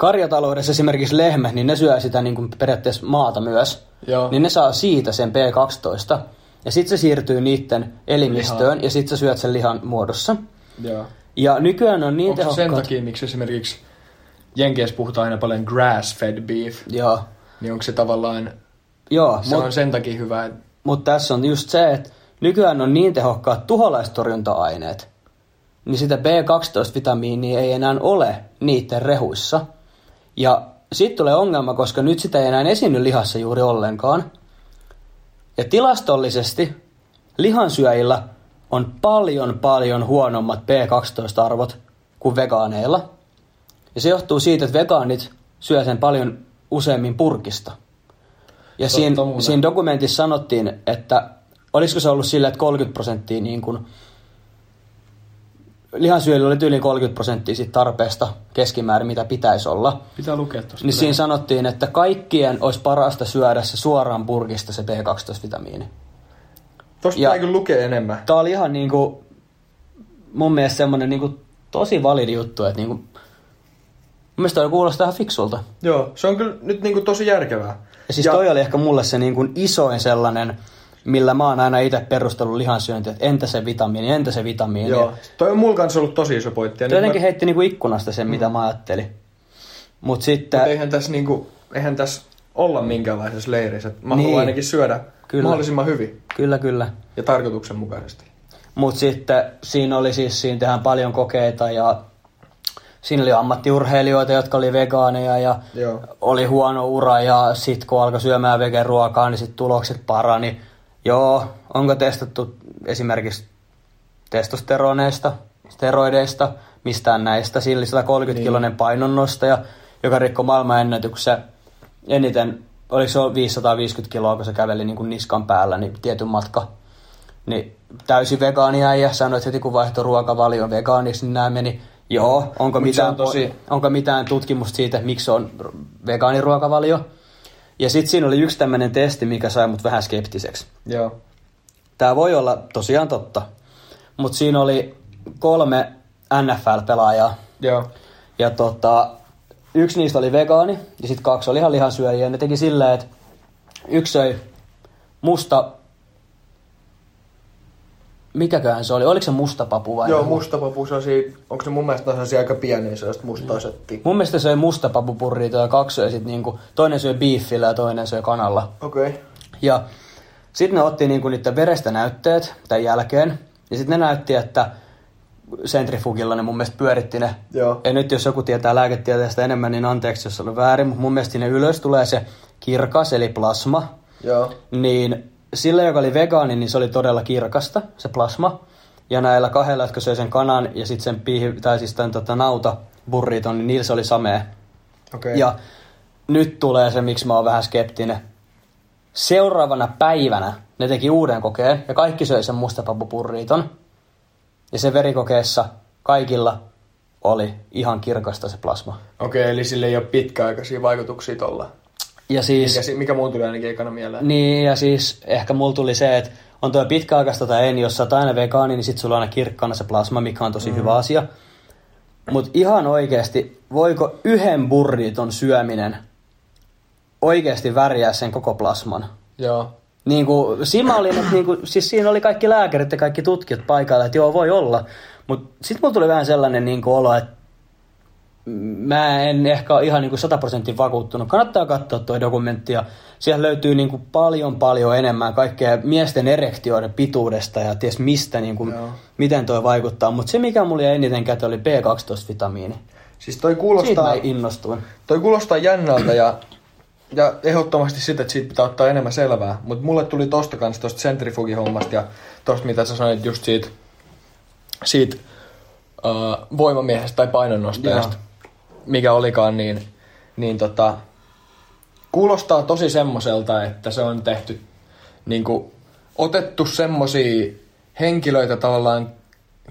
karjataloudessa esimerkiksi lehmät, niin ne syö sitä niin kuin periaatteessa maata myös, Joo. niin ne saa siitä sen B12, ja sitten se siirtyy niiden elimistöön, Lihaan. ja sitten sä syöt sen lihan muodossa. Joo. Ja nykyään on niin Onko se sen tehokkaat... takia, miksi esimerkiksi Jenkeissä puhutaan aina paljon grass-fed beef, Joo, niin onko se tavallaan, joo se mut- on sen takia hyvä, että Mutta tässä on just se, että nykyään on niin tehokkaat tuholaistorjunta-aineet, niin sitä B12-vitamiinia ei enää ole niiden rehuissa. Ja sitten tulee ongelma, koska nyt sitä ei enää esiinny lihassa juuri ollenkaan. Ja tilastollisesti lihansyöjillä on paljon paljon huonommat B12-arvot kuin vegaaneilla. Ja se johtuu siitä, että vegaanit syö sen paljon useammin purkista. Ja Totta siinä, muuten. siinä dokumentissa sanottiin, että olisiko se ollut sillä, että 30 prosenttia niin kuin, lihansyöjillä oli yli 30 prosenttia siitä tarpeesta keskimäärin, mitä pitäisi olla. pitää lukea tuosta. Niin siinä sanottiin, että kaikkien olisi parasta syödä se suoraan purkista se B12-vitamiini. Tuosta ja- pitää kyllä lukea enemmän. Tää oli ihan niinku, mun mielestä semmonen niinku tosi validi juttu, että niinku, mun mielestä toi kuulostaa ihan fiksulta. Joo, se on kyllä nyt niinku tosi järkevää. Ja siis ja... toi oli ehkä mulle se niinku isoin sellainen, millä mä oon aina itse perustellut lihansyöntiä, että entä se vitamiini, entä se vitamiini. Joo, toi on mulla kanssa ollut tosi iso pointti. Jotenkin mä- heitti niinku ikkunasta sen, mitä mä ajattelin. Mut sitten, Mut eihän tässä niinku, eihän tässä olla minkäänlaisessa leirissä. Mä Niin. haluan ainakin syödä Kyllä. mahdollisimman hyvin kyllä kyllä. ja tarkoituksenmukaisesti. Mutta sitten siinä oli siis, siinä tehdään paljon kokeita ja siinä oli ammattiurheilijoita, jotka oli vegaaneja ja Joo. oli huono ura ja sitten kun alkoi syömään vegeruokaa, niin sitten tulokset parani. Joo, onko testattu esimerkiksi testosteroneista, steroideista, mistään näistä. Siinä oli 130 Niin. kilonen painonnostaja, joka rikkoi maailmanennätyksen eniten, oliko se 550 kiloa, kun se käveli niin kuin niskan päällä, niin tietyn matka. Niin täysin vegaania ja sanoi, että heti kun vaihtoi ruokavalion vegaaniksi, niin nämä meni. Joo, onko Mut mitään, on tosi- onko mitään tutkimusta siitä, miksi on vegaaniruokavalio? Ja sitten siinä oli yksi tämmöinen testi, mikä sai mut vähän skeptiseksi. Joo. Tämä voi olla tosiaan totta, mutta siinä oli kolme NFL-pelaajaa. Joo. Ja tota, yksi niistä oli vegaani ja sitten kaksi oli ihan lihansyöjiä. Ne teki silleen, että yksi söi musta... Mikäköhän se oli? Oliko se musta papu vai? Joo, mustapapu, sellaisia, onko se mun mielestä sellaisia aika pieniä sellaista mustaa settiä? Mun mielestä se söi musta papupurriita ja kaksi söi sit niinku, toinen söi beefillä ja toinen söi kanalla. Okei. Okay. Ja sitten ne otti niinku niiden verestä näytteet tämän jälkeen. Ja sitten ne näytti, että centrifugilla ne mun mielestä pyöritti ne. Joo. Ja nyt jos joku tietää lääketieteestä enemmän, niin anteeksi, jos on väärin. Mutta mun mielestä sinne ylös tulee se kirkas, eli plasma. Joo. Niin sillä, joka oli vegaani, niin se oli todella kirkasta, se plasma. Ja näillä kahdella, jotka söi sen kanan ja sitten sen piihi, tai siis tämän tota, nauta burriton, niin niillä se oli samea. Okei. Ja nyt tulee se, miksi mä oon vähän skeptinen. Seuraavana päivänä ne teki uuden kokeen ja kaikki söi sen mustapapupurriiton. Ja se verikokeessa kaikilla oli ihan kirkasta se plasma. Okei, eli sille ei ole pitkäaikaisia vaikutuksia tolla. Ja siis, Mikä, mikä muun tuli ainakin ekana mieleen. niin, ja siis ehkä mulla tuli se, että on tuo pitkäaikaista tai ei, niin jos sä oot aina vegaani, niin sit sulla on aina kirkkana se plasma, mikä on tosi mm. hyvä asia. Mutta ihan oikeasti, voiko yhden burriton syöminen oikeasti väriä sen koko plasman? Joo. Niin kuin, siinä oli, että niin kuin, siis siinä oli kaikki lääkärit ja kaikki tutkijat paikalla, että joo, voi olla. Mutta sitten mulla tuli vähän sellainen niin kuin olo, että mä en ehkä ole ihan niin kuin 100 prosenttia vakuuttunut. Kannattaa katsoa tuo dokumentti ja siellä löytyy niin kuin paljon paljon enemmän kaikkea miesten erektioiden pituudesta ja ties mistä, niin kuin, Joo. miten toi vaikuttaa. Mutta se mikä mulla jäi eniten käteen oli B12-vitamiini. Siis toi Siitä kuulostaa, mä innostuin. toi kuulostaa jännältä ja, ja ehdottomasti sitä, että siitä pitää ottaa enemmän selvää. Mutta mulle tuli tosta kanssa tosta centrifugihommasta ja tosta mitä sä sanoit just siitä, siitä uh, voimamiehestä tai painonnostajasta, mikä olikaan, niin, niin tota, kuulostaa tosi semmoiselta, että se on tehty niin kuin, otettu semmosia henkilöitä tavallaan,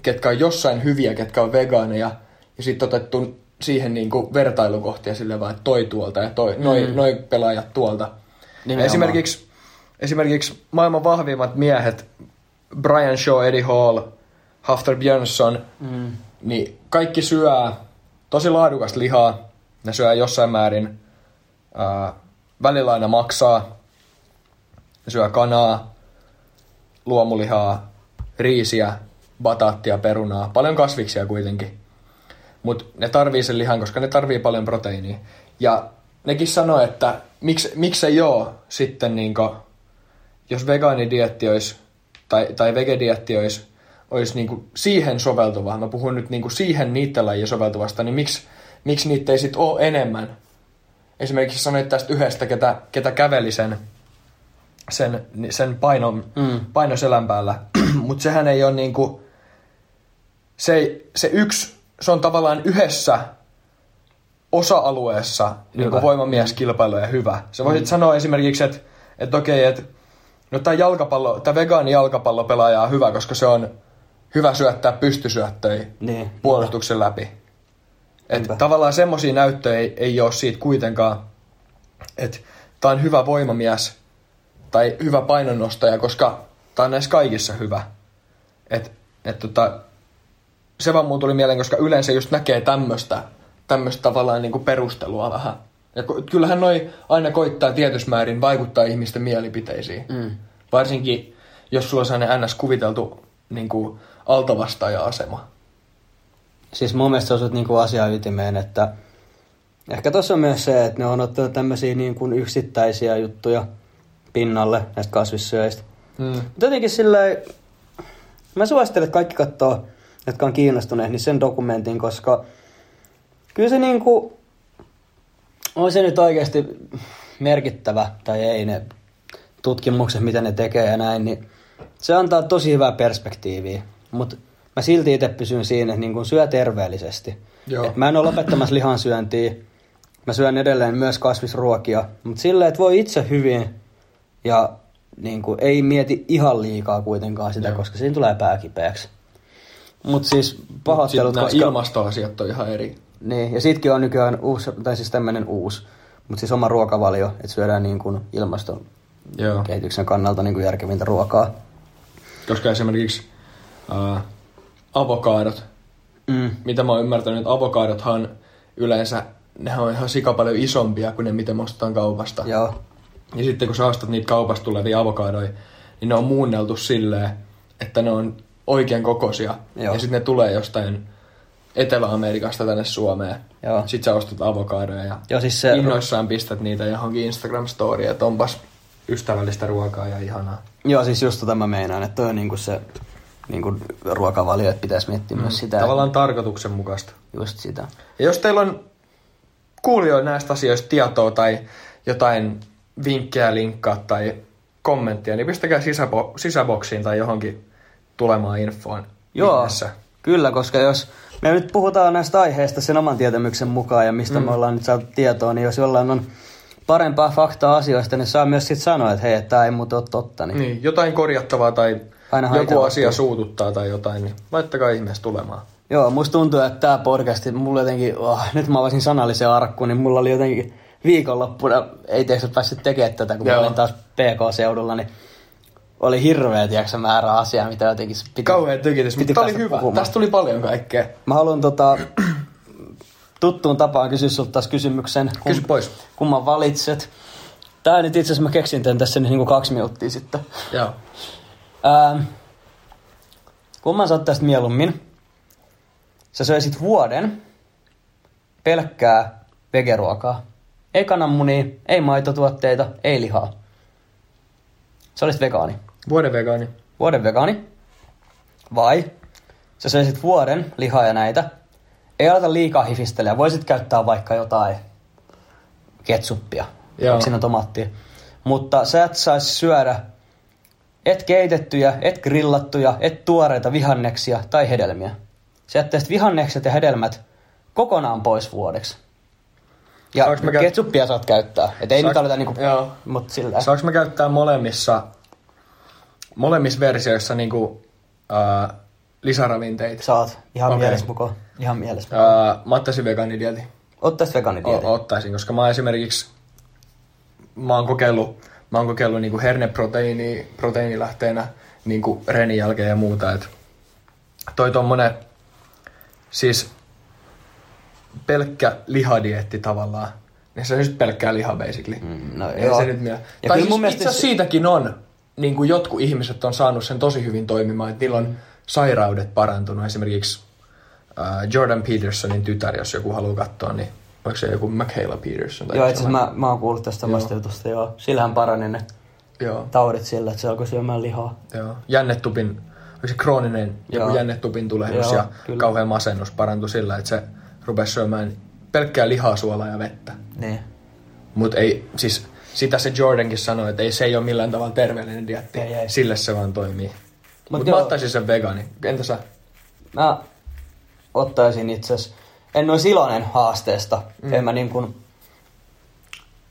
ketkä on jossain hyviä, ketkä on vegaaneja, ja sitten otettu siihen niin kuin, vertailukohtia sille vaan, että toi tuolta ja toi, noi, Mm. noi pelaajat tuolta. Nimenomaan. esimerkiksi, esimerkiksi maailman vahvimmat miehet, Brian Shaw, Eddie Hall, Hafter Björnsson, Mm. niin kaikki syö tosi laadukasta lihaa. Ne syö jossain määrin, ää, välillä aina maksaa. Ne syö kanaa, luomulihaa, riisiä, bataattia, perunaa. Paljon kasviksia kuitenkin. Mutta ne tarvii sen lihan, koska ne tarvii paljon proteiinia. Ja nekin sanoo, että miksi, miksi ei oo sitten niinku, jos vegaanidietti olisi, tai, tai vegedietti olisi, olisi niinku siihen soveltuva, mä puhun nyt niinku siihen niiden lajien soveltuvasta, niin miksi, miksi niitä ei sit ole enemmän? Esimerkiksi sanoit tästä yhdestä, ketä, ketä käveli sen, sen, sen painon, Mm. paino selän päällä, mutta sehän ei ole niinku, se, ei- se yksi, se on tavallaan yhdessä osa-alueessa niin Hyvä. voimamieskilpailuja hyvä. Sä voisit mm. sanoa esimerkiksi, että et okei, että no tämä jalkapallo, tämä vegaani jalkapallopelaaja on hyvä, koska se on hyvä syöttää pystysyöttöjä Niin. puolustuksen läpi. Et Niinpä. tavallaan semmoisia näyttöjä ei, ei ole siitä kuitenkaan, että tämä on hyvä voimamies tai hyvä painonnostaja, koska tämä on näissä kaikissa hyvä. Et, et tota, se vaan mulla tuli mieleen, koska yleensä just näkee tämmöistä tämmöistä tavallaan niin kuin perustelua vähän. Ja kyllähän noi aina koittaa tietyssä määrin vaikuttaa ihmisten mielipiteisiin. Mm. Varsinkin, jos sulla on sellainen ns. kuviteltu niin kuin altavastaaja-asema. Siis mun mielestä osut niinku asian ytimeen, että ehkä tuossa on myös se, että ne on ottanut tämmöisiä niin kuin yksittäisiä juttuja pinnalle näistä kasvissyöistä. Mm. Mutta jotenkin silleen, mä suosittelen, että kaikki katsoo, jotka on kiinnostuneet, niin sen dokumentin, koska kyllä se niinku, on se nyt oikeasti merkittävä tai ei ne tutkimukset, mitä ne tekee ja näin, niin se antaa tosi hyvää perspektiiviä. Mutta mä silti itse pysyn siinä, että niin kun syö terveellisesti. Joo. Et mä en ole lopettamassa lihansyöntiä. Mä syön edelleen myös kasvisruokia. Mutta silleen, että voi itse hyvin ja niin kuin, ei mieti ihan liikaa kuitenkaan sitä, Joo. koska siinä tulee pää kipeäksi. Mutta siis Mut pahoittelut, nämä koska... ilmastoasiat on ihan eri. Niin, ja sitkin on nykyään uusi, tai siis tämmöinen uusi, mutta siis oma ruokavalio, että syödään niin kuin ilmaston Joo. kehityksen kannalta niin kuin järkevintä ruokaa. Koska esimerkiksi äh, avokaadot, Mm. mitä mä oon ymmärtänyt, että avokaadothan yleensä, nehän on ihan sika paljon isompia kuin ne, mitä me ostetaan kaupasta. Joo. Ja sitten kun sä ostat niitä kaupasta tulevia avokadoja, niin ne on muunneltu silleen, että ne on oikein kokoisia. Joo. Ja sitten ne tulee jostain Etelä-Amerikasta tänne Suomeen. Joo. Sitten sä ostat avokadoja ja Joo, siis se- innoissaan pistät niitä johonkin Instagram-storiin, että onpas ystävällistä ruokaa ja ihanaa. Joo, siis just tota mä meinaan, että toi on niinku se niinku ruokavalio, että pitäisi miettiä mm. myös sitä. Tavallaan tarkoituksenmukaista. Just sitä. Ja jos teillä on kuulijoilla näistä asioista tietoa tai jotain vinkkejä, linkkaa tai kommenttia, niin pistäkää sisäbo- sisäboksiin tai johonkin tulemaan infoon. Joo, ihmeessä. kyllä, koska jos me nyt puhutaan näistä aiheista sen oman tietämyksen mukaan ja mistä mm. me ollaan nyt saatu tietoa, niin jos jollain on parempaa faktaa asioista, niin saa myös sitten sanoa, että hei, että tämä ei muuten ole totta. Niin. Niin, jotain korjattavaa tai Ainahan joku asia suututtaa tai jotain, niin laittakaa ihmeessä tulemaan. Joo, musta tuntuu, että tämä podcast, mulla jotenkin, oh, nyt mä avasin sanallisen arkkuun, niin mulla oli jotenkin viikonloppuna, ei tiedä, päässyt tekemään tätä, kun Joo. mä olin taas PK-seudulla, niin oli hirveä, tiedätkö, määrä asiaa, mitä jotenkin piti, Kauhean tykitys, mutta oli hyvä. puhumaan. Tästä tuli paljon kaikkea. Mä haluan tota, tuttuun tapaan kysyä sulta taas kysymyksen. Kysy pois. Kumman valitset? Tää nyt itse asiassa mä keksin tän tässä niin kuin kaksi minuuttia sitten. Joo. Ähm, kumman sä ottaisit mieluummin? Sä söisit vuoden pelkkää vegeruokaa. Ei kananmunia, ei maitotuotteita, ei lihaa. Sä olisit vegaani. Vuoden vegaani. Vuoden vegaani. Vai sä söisit vuoden lihaa ja näitä. Ei aleta liikaa hifistellä. Voisit käyttää vaikka jotain ketsuppia. Joo. Siinä tomaattia. Mutta sä et saisi syödä et keitettyjä, et grillattuja, et tuoreita vihanneksia tai hedelmiä. Sä jättäisit vihannekset ja hedelmät kokonaan pois vuodeksi. Ja Saanko mä käy- ketsuppia saat käyttää. Et ei Saanko- nyt aleta niinku, Joo. mut sillä. Saanko mä käyttää molemmissa, molemmissa versioissa niinku, uh, lisäravinteita? Saat. Ihan okay. mielessä mukaan. Ihan mielessä mukaan. Uh, mä ottaisin vegaanidietin. Ottaisit vegaanidietin. O- ottaisin, koska mä esimerkiksi mä oon kokeillut, mä oon kokeillut niinku herneproteiini proteiinilähteenä niinku renin jälkeen ja muuta. Et toi tommonen siis pelkkä lihadietti tavallaan. Niin se on just pelkkää lihaa basically. Mm, no Ei joo. se nyt mie- Ja Tai siis mun itse se- siitäkin on, niin kuin jotkut ihmiset on saanut sen tosi hyvin toimimaan, että niillä on sairaudet parantunut. Esimerkiksi äh, Jordan Petersonin tytär, jos joku haluaa katsoa, niin onko se joku Michaela Peterson? Tai Joo, itse mä, mä oon kuullut tästä samasta jutusta, joo. Sillähän parani ne Joo, taudit sillä, että se alkoi syömään lihaa. joo. Jännetupin, onko se krooninen joku Joo. jännetupin tulehdus Joo, ja kyllä. kauhean masennus parantui sillä, että se rupesi syömään pelkkää lihaa, suolaa ja vettä. Niin. Mutta ei, siis sitä se Jordankin sanoi, että ei se ei ole millään tavalla terveellinen dietti. Ei, ei. Sille se vaan toimii. Mut Mutta mä ottaisin sen vegaani. Entä sä? Mä ottaisin itse en olisi iloinen haasteesta. Mm. En mä niin kuin,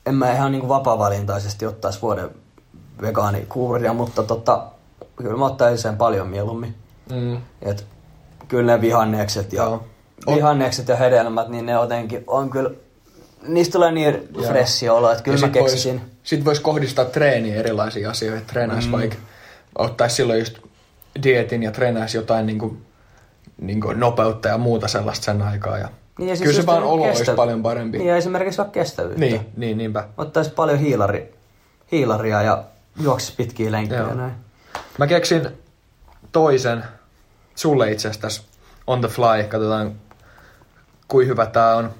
en mä ihan niin kuin vapaa-valintaisesti ottaisi vuoden vegaanikuuria, mutta tota, kyllä mä ottaisin sen paljon mieluummin. Mm. Et kyllä ne vihannekset ja, Joo. Vihannekset ja hedelmät, niin ne jotenkin on kyllä, niistä tulee niin Joo. freshi olo, että kyllä Ja mä sit vois- keksisin. Sit voisi kohdistaa treeniin erilaisiin asioihin. Treenaisi mm. vaikka, ottaisi silloin just dietin ja treenaisi jotain niinku, niinku nopeutta ja muuta sellaista sen aikaa. Ja Niin ja siis kyllä se vaan olo kestä- olisi paljon parempi. Niin ja esimerkiksi vaikka kestävyyttä. niin, niin niinpä. Ottaisi paljon hiilari, hiilaria ja juoksisi pitkiä lenkkejä Joo. ja näin. Mä keksin toisen sulle itse asiassa tässä on the fly. Katsotaan, kuin hyvä tää on.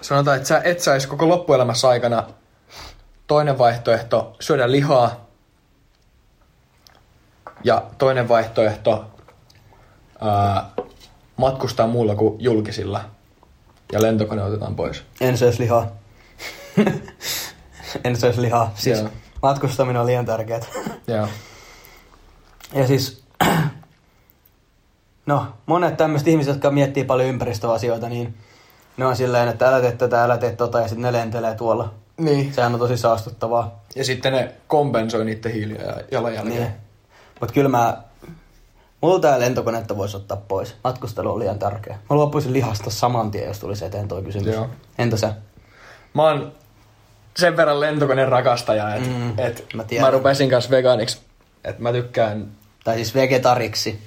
Sanotaan, että sä et saisi koko loppuelämässä aikana toinen vaihtoehto syödä lihaa. Ja toinen vaihtoehto ää, matkustaa muulla kuin julkisilla. Ja lentokone otetaan pois. En söisi lihaa. en söisi lihaa. Siis Joo. matkustaminen on liian tärkeää. Joo. ja siis, no, monet tämmöiset ihmiset, jotka miettii paljon ympäristöasioita, niin ne on silleen, että älä tee tätä, älä tee tota, ja sitten ne lentelee tuolla. Niin. Sehän on tosi saastuttavaa. Ja sitten ne kompensoi niiden hiilijalanjälkeä. Niin. Mutta kyllä mä, mulla tää lentokonetta voisi ottaa pois. Matkustelu on liian tärkeä. Mä luopuisin lihasta saman tien, jos tulisi eteen toi kysymys. Joo. Entä sä? Mä oon sen verran lentokoneen rakastaja, että Mm, mm, et mä tiedän. mä rupesin kanssa vegaaniksi. Että mä tykkään, Tai siis vegetariksi.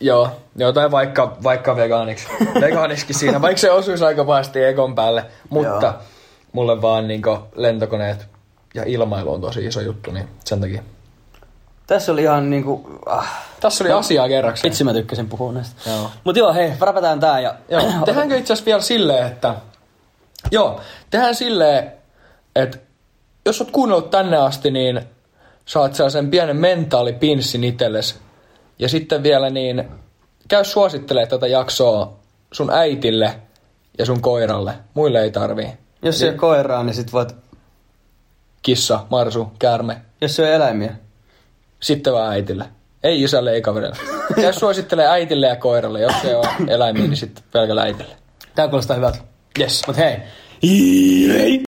joo, joo tai vaikka, vaikka vegaaniksi. vegaaniksi siinä, vaikka se osuisi aika pahasti ekon päälle. Mutta Joo. mulle vaan niinku lentokoneet ja ilmailu on tosi iso juttu, niin sen takia. Tässä oli ihan niinku... Ah, Tässä oli asiaa kerrakseen. vitsi mä tykkäsin puhua näistä. Joo. Mut joo, hei, räpätään tää ja... Joo, tehdäänkö itse asiassa vielä silleen, että... Joo, tehdään silleen, että jos oot kuunnellut tänne asti, niin saat sellaisen pienen mentaalipinssin itsellesi. Ja sitten vielä niin, käy suosittelemaan tätä jaksoa sun äitille ja sun koiralle. Muille ei tarvii. Jos se koiraa, niin sit voit... Kissa, marsu, käärme. Jos se on eläimiä. Sitten vaan äitille. Ei isälle, ei kaverille. Käy suosittelee äitille ja koiralle. Jos se on eläimiä, niin sitten pelkällä äitille. Tää kuulostaa hyvältä. Yes. Mut hei.